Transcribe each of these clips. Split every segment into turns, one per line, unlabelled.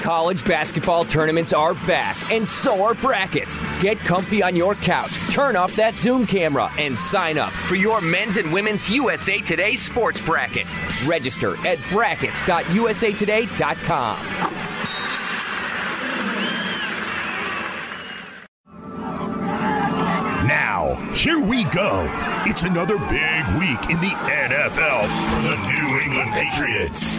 College basketball tournaments are back, and so are brackets. Get comfy on your couch, turn off that Zoom camera, and sign up for your men's and women's USA Today sports bracket. Register at brackets.usatoday.com.
Now, here we go. It's another big week in the NFL for the New England Patriots.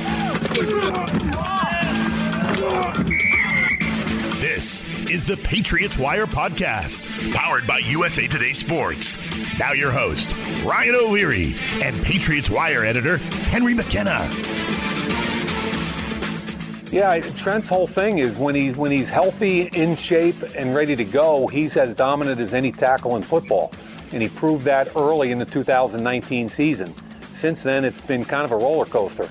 This is the Patriots Wire Podcast, powered by USA Today Sports. Now, your host, Ryan O'Leary, and Patriots Wire editor, Henry McKenna.
Yeah, Trent's whole thing is when he's when he's healthy, in shape, and ready to go, he's as dominant as any tackle in football, and he proved that early in the 2019 season. Since then, it's been kind of a roller coaster.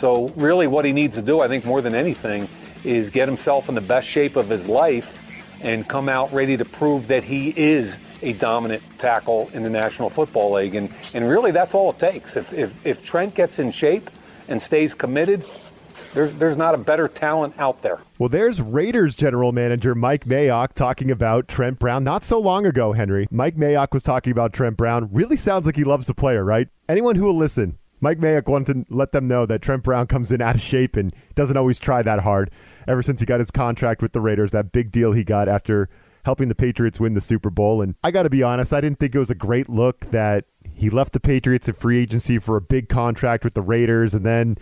So really, what he needs to do, I think, more than anything, is get himself in the best shape of his life and come out ready to prove that he is a dominant tackle in the National Football League. And and really, that's all it takes. If if, if Trent gets in shape and stays committed there's there's not a better talent out there.
Well, there's Raiders general manager Mike Mayock talking about Trent Brown not so long ago, Henry. Mike Mayock was talking about Trent Brown. Really sounds like he loves the player, right? Anyone who will listen, Mike Mayock wanted to let them know that Trent Brown comes in out of shape and doesn't always try that hard. Ever since he got his contract with the Raiders, that big deal he got after helping the Patriots win the Super Bowl. And I got to be honest, I didn't think it was a great look that he left the Patriots in free agency for a big contract with the Raiders and then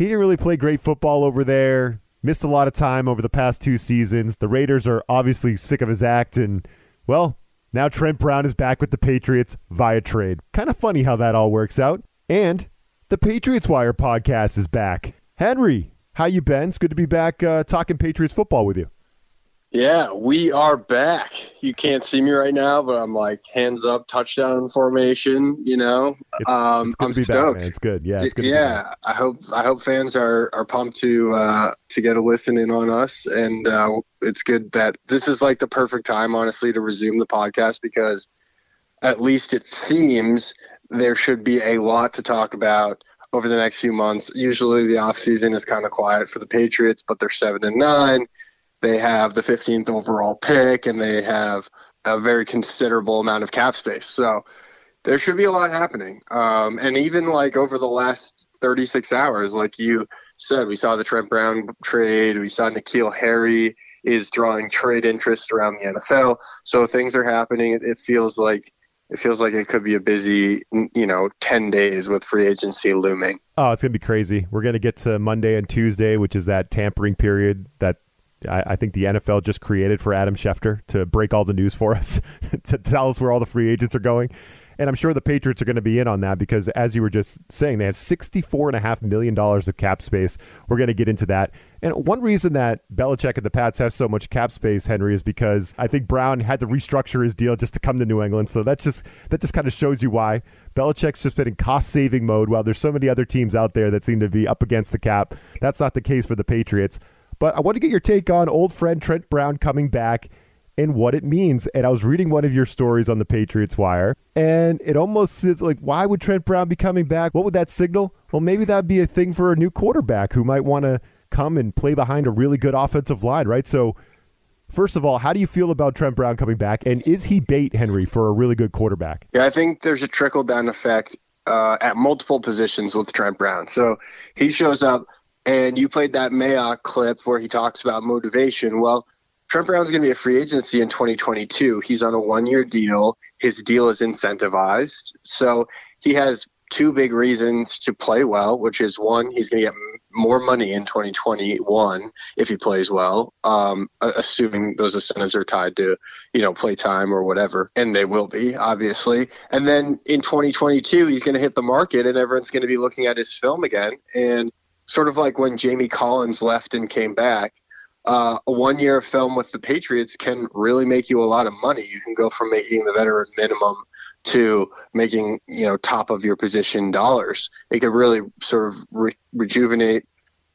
he didn't really play great football over there. Missed a lot of time over the past two seasons. The Raiders are obviously sick of his act, and, well, now Trent Brown is back with the Patriots via trade. Kind of funny how that all works out. And the Patriots Wire podcast is back. Henry, how you been? It's good to be back uh, talking Patriots football with you.
Yeah, we are back. You can't see me right now, but I'm like hands up, touchdown formation. You know,
it's,
um,
it's I'm
stoked.
Back, it's good. Yeah, it's good.
Yeah, I hope I hope fans are are pumped to uh, to get a listen in on us, and uh, it's good that this is like the perfect time, honestly, to resume the podcast because at least it seems there should be a lot to talk about over the next few months. Usually, the off season is kind of quiet for the Patriots, but they're seven and nine they have the 15th overall pick and they have a very considerable amount of cap space. So there should be a lot happening. Um, and even like over the last 36 hours, like you said, we saw the Trent Brown trade. We saw N'Keal Harry is drawing trade interest around the NFL. So things are happening. It feels like it feels like it could be a busy, you know, 10 days with free agency looming.
Oh, it's going to be crazy. We're going to get to Monday and Tuesday, which is that tampering period that I, I, think the NFL just created for Adam Schefter to break all the news for us, to tell us where all the free agents are going. And I'm sure the Patriots are going to be in on that because, as you were just saying, they have $64.5 million of cap space. We're going to get into that. And one reason that Belichick and the Pats have so much cap space, Henry, is because I think Brown had to restructure his deal just to come to New England. So that's just that just kind of shows you why Belichick's just been in cost saving mode while there's so many other teams out there that seem to be up against the cap. That's not the case for the Patriots. But I want to get your take on old friend Trent Brown coming back and what it means. And I was reading one of your stories on the Patriots Wire, and it almost is like, why would Trent Brown be coming back? What would that signal? Well, maybe that'd be a thing for a new quarterback who might want to come and play behind a really good offensive line, right? So, first of all, how do you feel about Trent Brown coming back? And is he bait, Henry, for a really good quarterback?
Yeah, I think there's a trickle down effect uh, at multiple positions with Trent Brown. So he shows up and you played that Mayock clip where he talks about motivation. Well, Trent Brown's going to be a free agency in 2022. He's on a one year deal. His deal is incentivized. So he has two big reasons to play well, which is one, he's going to get more money in 2021 if he plays well, um, assuming those incentives are tied to, you know, play time or whatever. And they will be, obviously. And then in 2022, he's going to hit the market and everyone's going to be looking at his film again. And sort of like when Jamie Collins left and came back. Uh, a one year film with the Patriots can really make you a lot of money. You can go from making the veteran minimum to making you know top of your position dollars. It could really sort of re- rejuvenate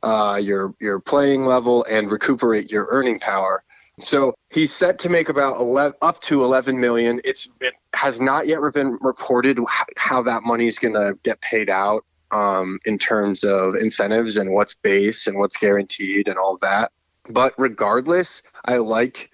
uh, your your playing level and recuperate your earning power. So he's set to make about 11, up to 11 million. It's it has not yet been reported how that money is going to get paid out um, in terms of incentives and what's base and what's guaranteed and all that. But regardless, I like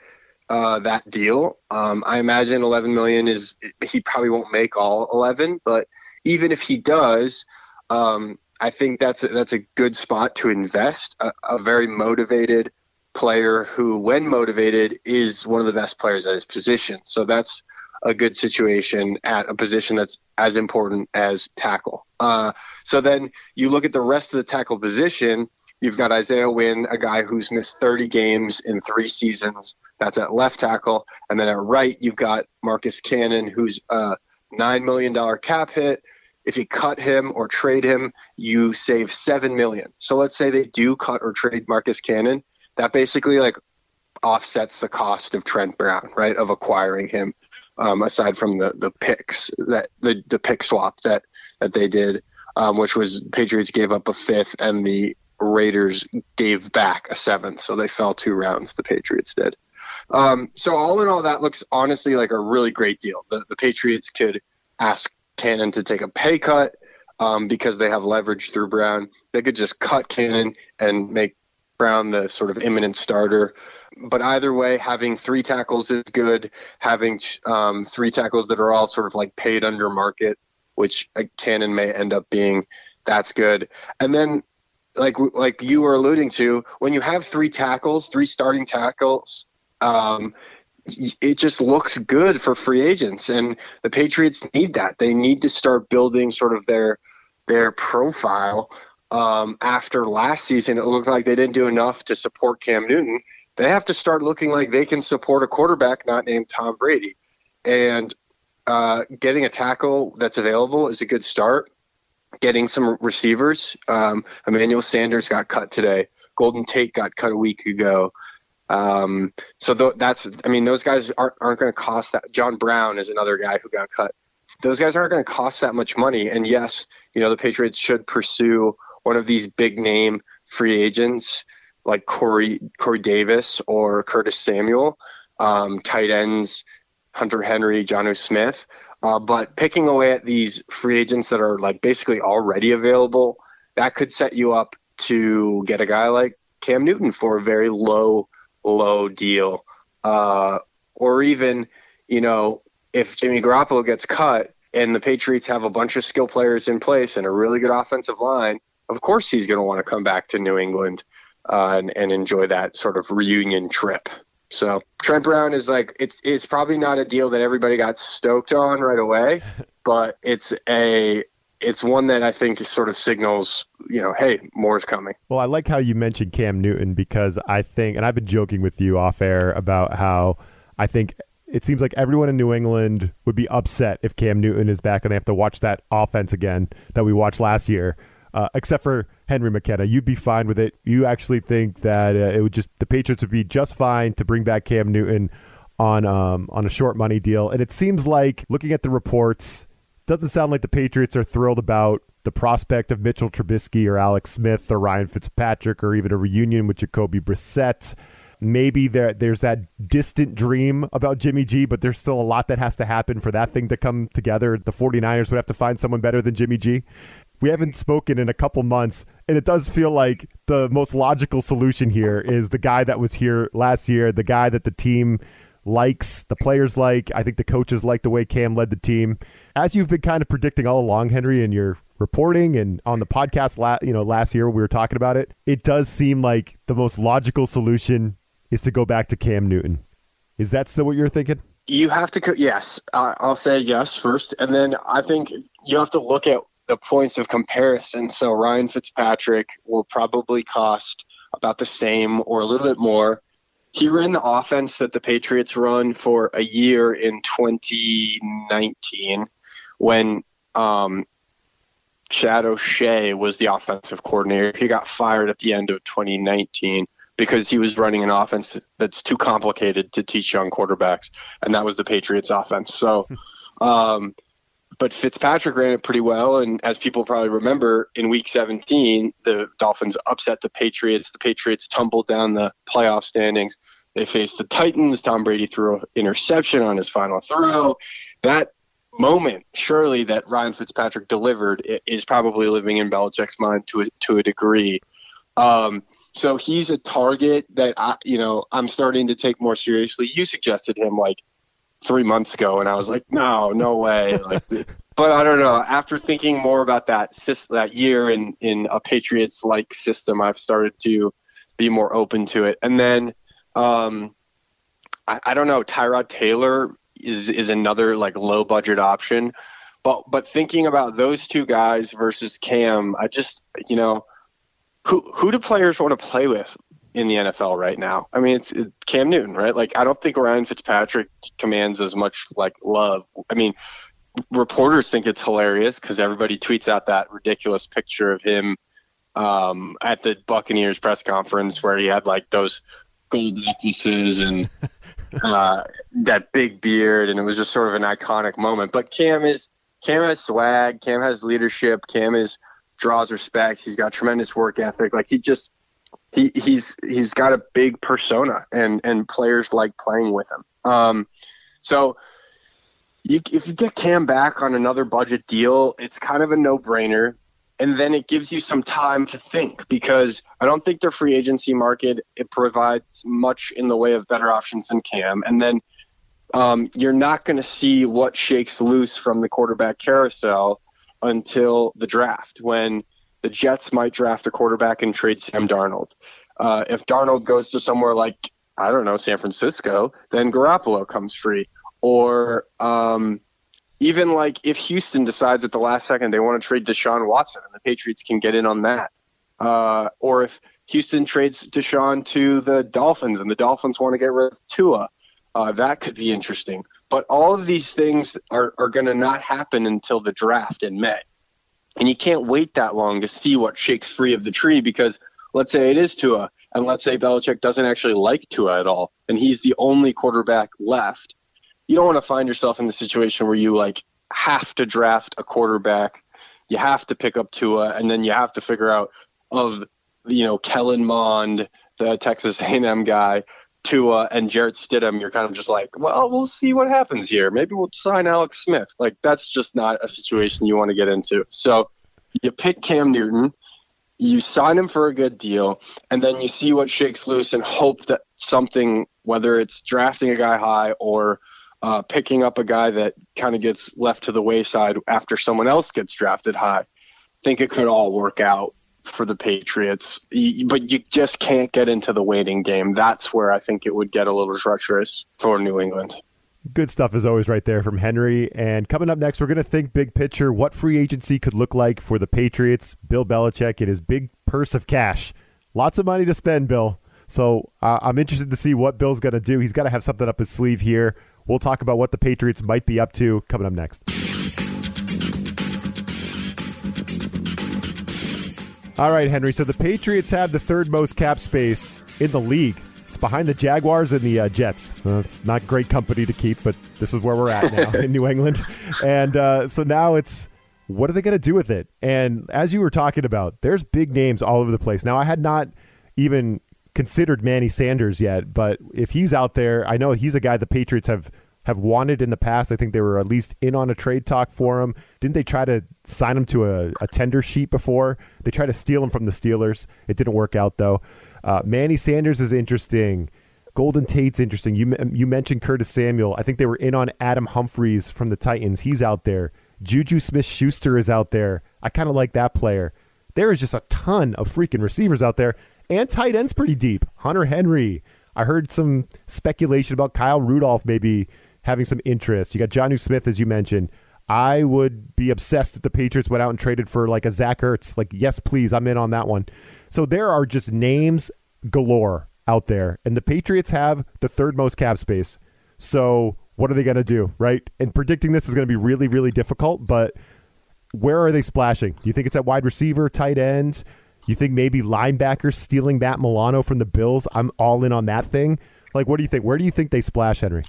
uh, that deal. Um, I imagine 11 million is he probably won't make all 11, but even if he does, um, I think that's a, that's a good spot to invest. A, a, very motivated player who, when motivated, is one of the best players at his position. So that's a good situation at a position that's as important as tackle. Uh, so then you look at the rest of the tackle position. You've got Isaiah Wynn, a guy who's missed 30 games in three seasons. That's at left tackle. And then at right, you've got Marcus Cannon, who's a $9 million cap hit if you cut him or trade him, you save 7 million. So let's say they do cut or trade Marcus Cannon, that basically like offsets the cost of Trent Brown, right? Of acquiring him, um, aside from the the picks that the the pick swap that that they did, um, which was Patriots gave up a fifth and the Raiders gave back a seventh, so they fell two rounds. The Patriots did. Um, so all in all, that looks honestly like a really great deal. The, the Patriots could ask Cannon to take a pay cut um, because they have leverage through Brown. They could just cut Cannon and make Brown the sort of imminent starter. But either way, having three tackles is good. Having um, three tackles that are all sort of like paid under market, which a Cannon may end up being, that's good. And then, like like you were alluding to, when you have three tackles, three starting tackles, um, it just looks good for free agents and the patriots need that. They need to start building sort of their their profile. Um, after last season it looked like they didn't do enough to support cam newton. They have to start looking like they can support a quarterback not named tom brady. And uh, getting a tackle that's available is a good start getting some receivers um, emmanuel sanders got cut today golden tate got cut a week ago um, so th- that's, I mean, those guys aren't, aren't going to cost that. John Brown is another guy who got cut. Those guys aren't going to cost that much money. And yes, you know, the Patriots should pursue one of these big name free agents like Corey, Corey Davis or Curtis Samuel, um, tight ends, Hunter Henry, Jonnu Smith. Uh, but picking away at these free agents that are like basically already available, that could set you up to get a guy like Cam Newton for a very low low deal. Uh, or even, you know, if Jimmy Garoppolo gets cut and the Patriots have a bunch of skill players in place and a really good offensive line, of course he's going to want to come back to New England uh, and, and enjoy that sort of reunion trip. So Trent Brown is like it's it's probably not a deal that everybody got stoked on right away, but it's a it's one that I think sort of signals, you know, hey, more is coming.
Well, I like how you mentioned Cam Newton because I think, and I've been joking with you off air about how I think it seems like everyone in New England would be upset if Cam Newton is back and they have to watch that offense again that we watched last year, uh, except for Henry McKenna. You'd be fine with it. You actually think that uh, it would just the Patriots would be just fine to bring back Cam Newton on um, on a short money deal. And it seems like looking at the reports doesn't sound like the Patriots are thrilled about the prospect of Mitchell Trubisky or Alex Smith or Ryan Fitzpatrick or even a reunion with Jacoby Brissett. Maybe there there's that distant dream about Jimmy G, but there's still a lot that has to happen for that thing to come together. The 49ers would have to find someone better than Jimmy G. We haven't spoken in a couple months, and it does feel like the most logical solution here is the guy that was here last year, the guy that the team likes, the players like. I think the coaches like the way Cam led the team. As you've been kind of predicting all along, Henry, in your reporting and on the podcast, la- you know, last year we were talking about it. It does seem like the most logical solution is to go back to Cam Newton. Is that still what you're thinking?
You have to, yes. Uh, I'll say yes first, and then I think you have to look at the points of comparison. So Ryan Fitzpatrick will probably cost about the same or a little bit more he ran the offense that the Patriots run for a year in 2019 when um, Chad O'Shea was the offensive coordinator. He got fired at the end of 2019 because he was running an offense that's too complicated to teach young quarterbacks, and that was the Patriots offense. So, um, but Fitzpatrick ran it pretty well, and as people probably remember, in Week 17, the Dolphins upset the Patriots. The Patriots tumbled down the playoff standings. They faced the Titans. Tom Brady threw an interception on his final throw. That moment, surely, that Ryan Fitzpatrick delivered is probably living in Belichick's mind to a, to a degree. Um, so he's a target that I, you know, I'm starting to take more seriously. You suggested him like three months ago, and I was like, no, no way. Like, but I don't know. After thinking more about that that year in in a Patriots like system, I've started to be more open to it. And then, um, I, I don't know. Tyrod Taylor is is another like low budget option. But but thinking about those two guys versus Cam, I just you know who who do players want to play with in the NFL right now? I mean, it's, it's Cam Newton, right? Like I don't think Ryan Fitzpatrick commands as much like love. I mean, reporters think it's hilarious because everybody tweets out that ridiculous picture of him um, at the Buccaneers press conference where he had like those gold necklaces and uh, that big beard, and it was just sort of an iconic moment. But Cam is Cam has swag. Cam has leadership. Cam is draws respect. He's got tremendous work ethic. Like he just he he's he's got a big persona, and and players like playing with him. Um, so you, if you get Cam back on another budget deal, it's kind of a no brainer. And then it gives you some time to think because I don't think their free agency market it provides much in the way of better options than Cam. And then um, you're not going to see what shakes loose from the quarterback carousel until the draft when the Jets might draft a quarterback and trade Sam Darnold. Uh, if Darnold goes to somewhere like I don't know San Francisco, then Garoppolo comes free or um, even like if Houston decides at the last second they want to trade Deshaun Watson and the Patriots can get in on that, uh, or if Houston trades Deshaun to the Dolphins and the Dolphins want to get rid of Tua, uh, that could be interesting. But all of these things are, are going to not happen until the draft in May. And you can't wait that long to see what shakes free of the tree because let's say it is Tua, and let's say Belichick doesn't actually like Tua at all, and he's the only quarterback left you don't want to find yourself in the situation where you like have to draft a quarterback, you have to pick up Tua, and then you have to figure out of you know Kellen Mond, the Texas A&M guy, Tua and Jarrett Stidham. You're kind of just like, well, we'll see what happens here. Maybe we'll sign Alex Smith. Like that's just not a situation you want to get into. So you pick Cam Newton you sign him for a good deal, and then you see what shakes loose and hope that something, whether it's drafting a guy high or uh, picking up a guy that kind of gets left to the wayside after someone else gets drafted high. Think it could all work out for the Patriots, but you just can't get into the waiting game. That's where I think it would get a little treacherous for New England.
Good stuff is always right there from Henry. And coming up next, we're going to think big picture what free agency could look like for the Patriots, Bill Belichick, and his big purse of cash. Lots of money to spend, Bill. So uh, I'm interested to see what Bill's going to do. He's got to have something up his sleeve here. We'll talk about what the Patriots might be up to coming up next. All right, Henry. So the Patriots have the third most cap space in the league. It's behind the Jaguars and the uh, Jets. Uh, it's not great company to keep, but this is where we're at now in New England. And uh, so now it's what are they going to do with it? And as you were talking about, there's big names all over the place. Now, I had not even considered Manny Sanders yet, but if he's out there, I know he's a guy the Patriots have have wanted in the past. I think they were at least in on a trade talk for him. Didn't they try to sign him to a, a tender sheet before? They tried to steal him from the Steelers. It didn't work out though. Uh, Manny Sanders is interesting. Golden Tate's interesting. You you mentioned Curtis Samuel. I think they were in on Adam Humphries from the Titans. He's out there. Juju Smith Schuster is out there. I kind of like that player. There is just a ton of freaking receivers out there and tight ends pretty deep. Hunter Henry. I heard some speculation about Kyle Rudolph maybe having some interest. You got Jonnu Smith, as you mentioned. I would be obsessed if the Patriots went out and traded for like a Zach Ertz. Like, yes, please, I'm in on that one. So there are just names galore out there, and the Patriots have the third most cap space. So what are they going to do, right? And predicting this is going to be really, really difficult. But where are they splashing? Do you think it's at wide receiver, tight end? You think maybe linebackers stealing Matt Milano from the Bills? I'm all in on that thing. Like, what do you think? Where do you think they splash, Henry?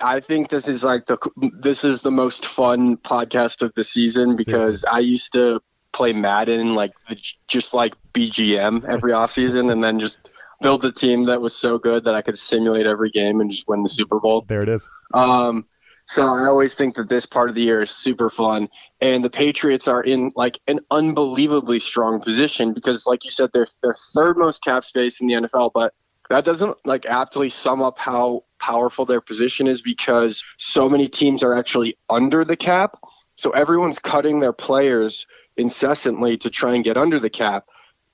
I think this is like the this is the most fun podcast of the season because I used to play Madden like the, just like BGM every offseason and then just build a team that was so good that I could simulate every game and just win the Super Bowl.
There it is.
Um, So I always think that this part of the year is super fun, and the Patriots are in like an unbelievably strong position because, like you said, they're they're third most cap space in the NFL, but that doesn't like aptly sum up how powerful their position is because so many teams are actually under the cap. So everyone's cutting their players incessantly to try and get under the cap.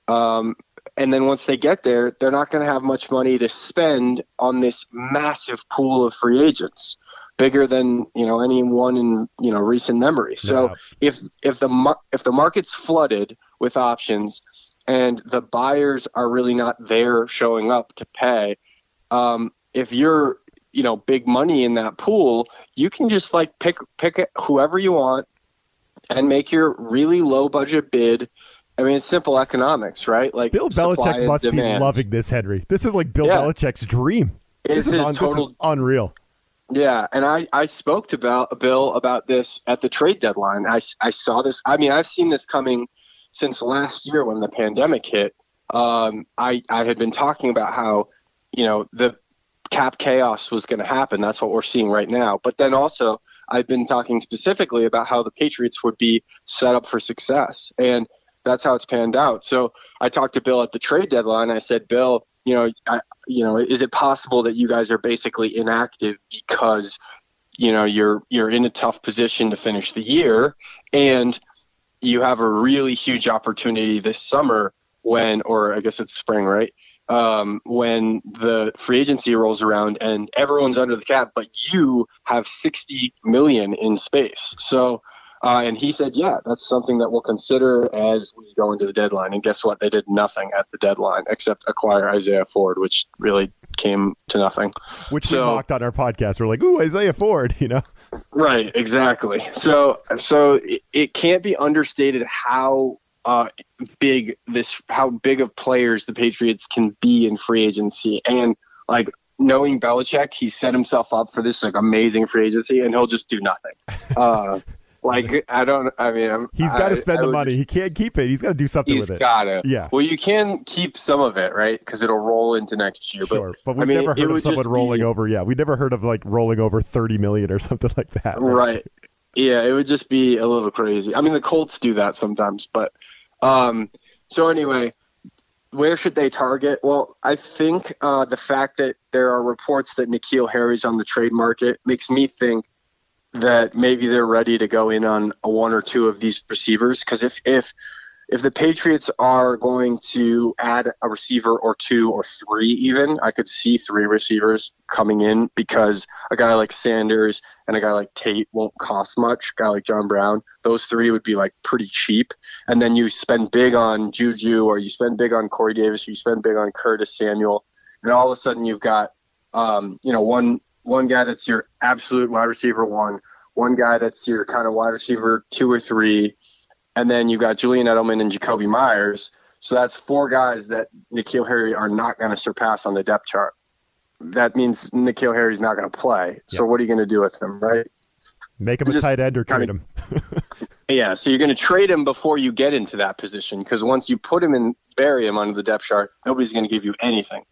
Um, and then once they get there, they're not going to have much money to spend on this massive pool of free agents bigger than you know any one in you know recent memory. So yeah. if if the if the market's flooded with options and the buyers are really not there showing up to pay, um, if you're you know big money in that pool, you can just like pick pick whoever you want and make your really low budget bid. I mean, it's simple economics, right? Like
Bill Belichick must demand. be loving this, Henry. This is like Bill yeah. Belichick's dream. This is, total, this is unreal.
Yeah, and I, I spoke to Bill, Bill about this at the trade deadline. I, I saw this. I mean, I've seen this coming since last year when the pandemic hit. Um, I, I had been talking about how, you know, the cap chaos was going to happen. That's what we're seeing right now. But then also, I've been talking specifically about how the Patriots would be set up for success. And that's how it's panned out. So I talked to Bill at the trade deadline. I said, Bill, you know, I, you know, is it possible that you guys are basically inactive because, you know, you're you're in a tough position to finish the year, and you have a really huge opportunity this summer when, or I guess it's spring, right? Um, when the free agency rolls around and everyone's under the cap, but you have 60 million in space. So uh, and he said, yeah, that's something that we'll consider as we go into the deadline. And guess what? They did nothing at the deadline except acquire Isaiah Ford, which really came to nothing.
Which so, we mocked on our podcast. We're like, ooh, Isaiah Ford, you know?
Right, exactly. So, so it, it can't be understated how uh, big this, how big of players the Patriots can be in free agency. And like knowing Belichick, he set himself up for this like amazing free agency, and he'll just do nothing. Uh, like I don't. I mean, I'm,
he's got to spend I, the money. Just, he can't keep it. He's got to do something with
it.
He's
got to. Yeah. Well, you can keep some of it, right? Because it'll roll into next year.
Sure, but, but we've I mean, never heard of someone rolling be, over. Yeah, we never heard of like rolling over thirty million or something like that.
Right? right. Yeah, it would just be a little crazy. I mean, the Colts do that sometimes, but um. So anyway, where should they target? Well, I think uh, the fact that there are reports that N'Keal Harry's on the trade market makes me think that maybe they're ready to go in on one or two of these receivers. Because if if if the Patriots are going to add a receiver or two or three, even I could see three receivers coming in because a guy like Sanders and a guy like Tate won't cost much. A guy like John Brown, those three would be like pretty cheap. And then you spend big on Juju or you spend big on Corey Davis, or you spend big on Curtis Samuel, and all of a sudden you've got um, you know one one guy that's your absolute wide receiver one, one guy that's your kind of wide receiver two or three, and then you got Julian Edelman and Jakobi Meyers. So that's four guys that N'Keal Harry are not going to surpass on the depth chart. That means N'Keal Harry's not going to play. Yep. So what are you going to do with him, right?
Make him a tight end or trade him.
yeah, so you're going to trade him before you get into that position because once you put him in, bury him under the depth chart, nobody's going to give you anything.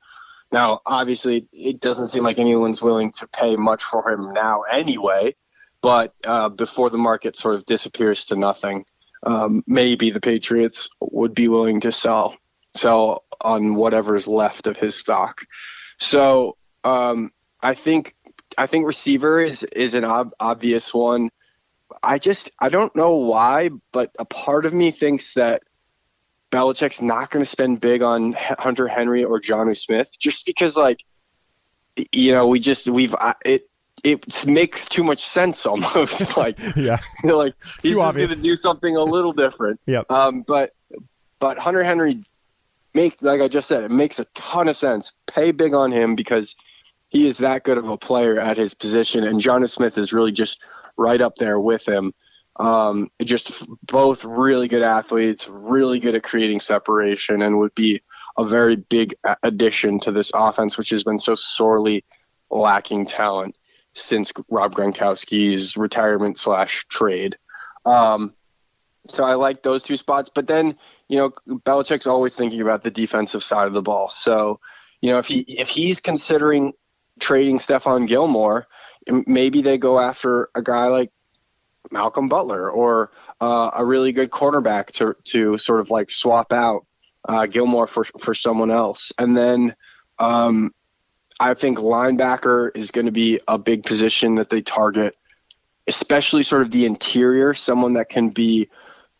Now, obviously, it doesn't seem like anyone's willing to pay much for him now anyway. But uh, before the market sort of disappears to nothing, um, maybe the Patriots would be willing to sell sell on whatever's left of his stock. So um, I think I think receiver is is an ob- obvious one. I just I don't know why, but a part of me thinks that Belichick's not going to spend big on Hunter Henry or Jonnu Smith just because, like, you know, we just we've it it makes too much sense almost like
yeah
you know, like it's he's just going to do something a little different.
yeah.
Um, but but Hunter Henry make like I just said, it makes a ton of sense. Pay big on him because he is that good of a player at his position, and Jonnu Smith is really just right up there with him. Um, just both really good athletes, really good at creating separation, and would be a very big addition to this offense, which has been so sorely lacking talent since Rob Gronkowski's retirement slash trade. Um, so I like those two spots. But then, you know, Belichick's always thinking about the defensive side of the ball. So, you know, if he if he's considering trading Stephon Gilmore, maybe they go after a guy like Malcolm Butler or uh, a really good cornerback to to sort of like swap out uh, Gilmore for for someone else, and then um, I think linebacker is going to be a big position that they target, especially sort of the interior, someone that can be,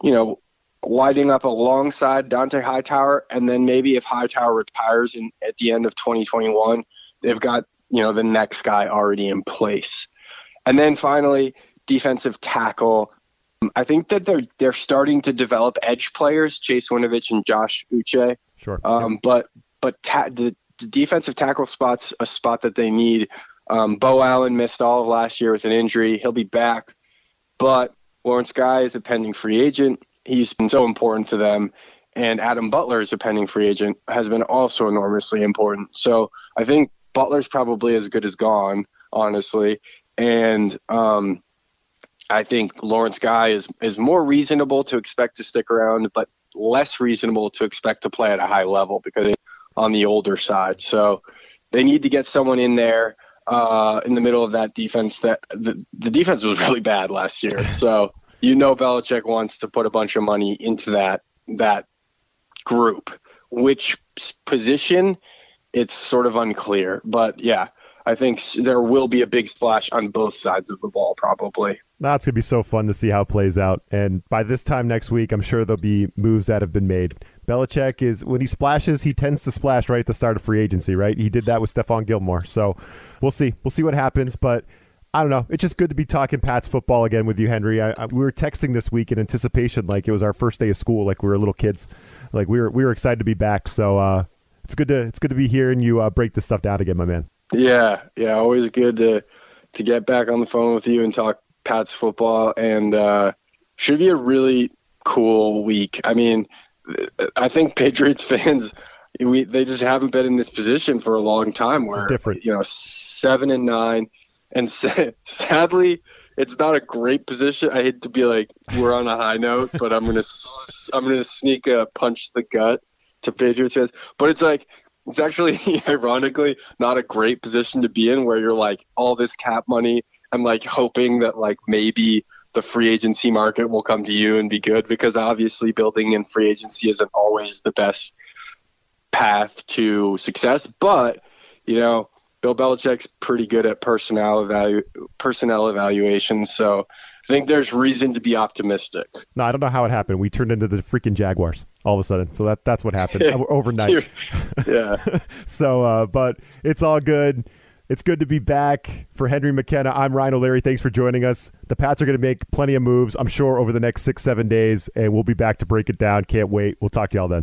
you know, lighting up alongside Dont'a Hightower, and then maybe if Hightower retires in at the end of 2021, they've got you know the next guy already in place, and then finally defensive tackle. I think that they're they're starting to develop edge players, Chase Winovich and Josh Uche.
Sure.
Um, But but ta- the, the defensive tackle spot's a spot that they need. Um, Beau Allen missed all of last year with an injury. He'll be back, but Lawrence Guy is a pending free agent. He's been so important to them, and Adam Butler is a pending free agent. Has been also enormously important. So I think Butler's probably as good as gone, honestly, and um, I think Lawrence Guy is is more reasonable to expect to stick around, but less reasonable to expect to play at a high level because on the older side. So they need to get someone in there uh, in the middle of that defense. That the, the defense was really bad last year. So you know Belichick wants to put a bunch of money into that that group. Which position? It's sort of unclear, but yeah, I think there will be a big splash on both sides of the ball, probably.
That's gonna be so fun to see how it plays out. And by this time next week, I'm sure there'll be moves that have been made. Belichick is when he splashes, he tends to splash right at the start of free agency, right? He did that with Stephon Gilmore. So we'll see. We'll see what happens. But I don't know. It's just good to be talking Pats football again with you, Henry. I, I, we were texting this week in anticipation, like it was our first day of school, like we were little kids. Like we were we were excited to be back. So uh, it's good to it's good to be here and you uh, break this stuff down again, my man.
Yeah, yeah, always good to to get back on the phone with you and talk Pats football, and uh, should be a really cool week. I mean, I think Patriots fans. We, they just haven't been in this position for a long time where
it's different.
you know seven and nine and sadly it's not a great position i hate to be like we're on a high note but i'm gonna i'm gonna sneak a punch the gut to patriots fans but it's like it's actually ironically not a great position to be in where you're like all this cap money i'm like hoping that like maybe the free agency market will come to you and be good because obviously building in free agency isn't always the best path to success. But you know bill belichick's pretty good at personnel evalu- personnel evaluations so I think there's reason to be optimistic.
No, I don't know how it happened. We turned into the freaking Jaguars all of a sudden. So that that's what happened overnight.
yeah.
so, uh, but it's all good. It's good to be back for Henry McKenna. I'm Ryan O'Leary. Thanks for joining us. The Pats are going to make plenty of moves, I'm sure, over the next six, seven days, and we'll be back to break it down. Can't wait. We'll talk to y'all then.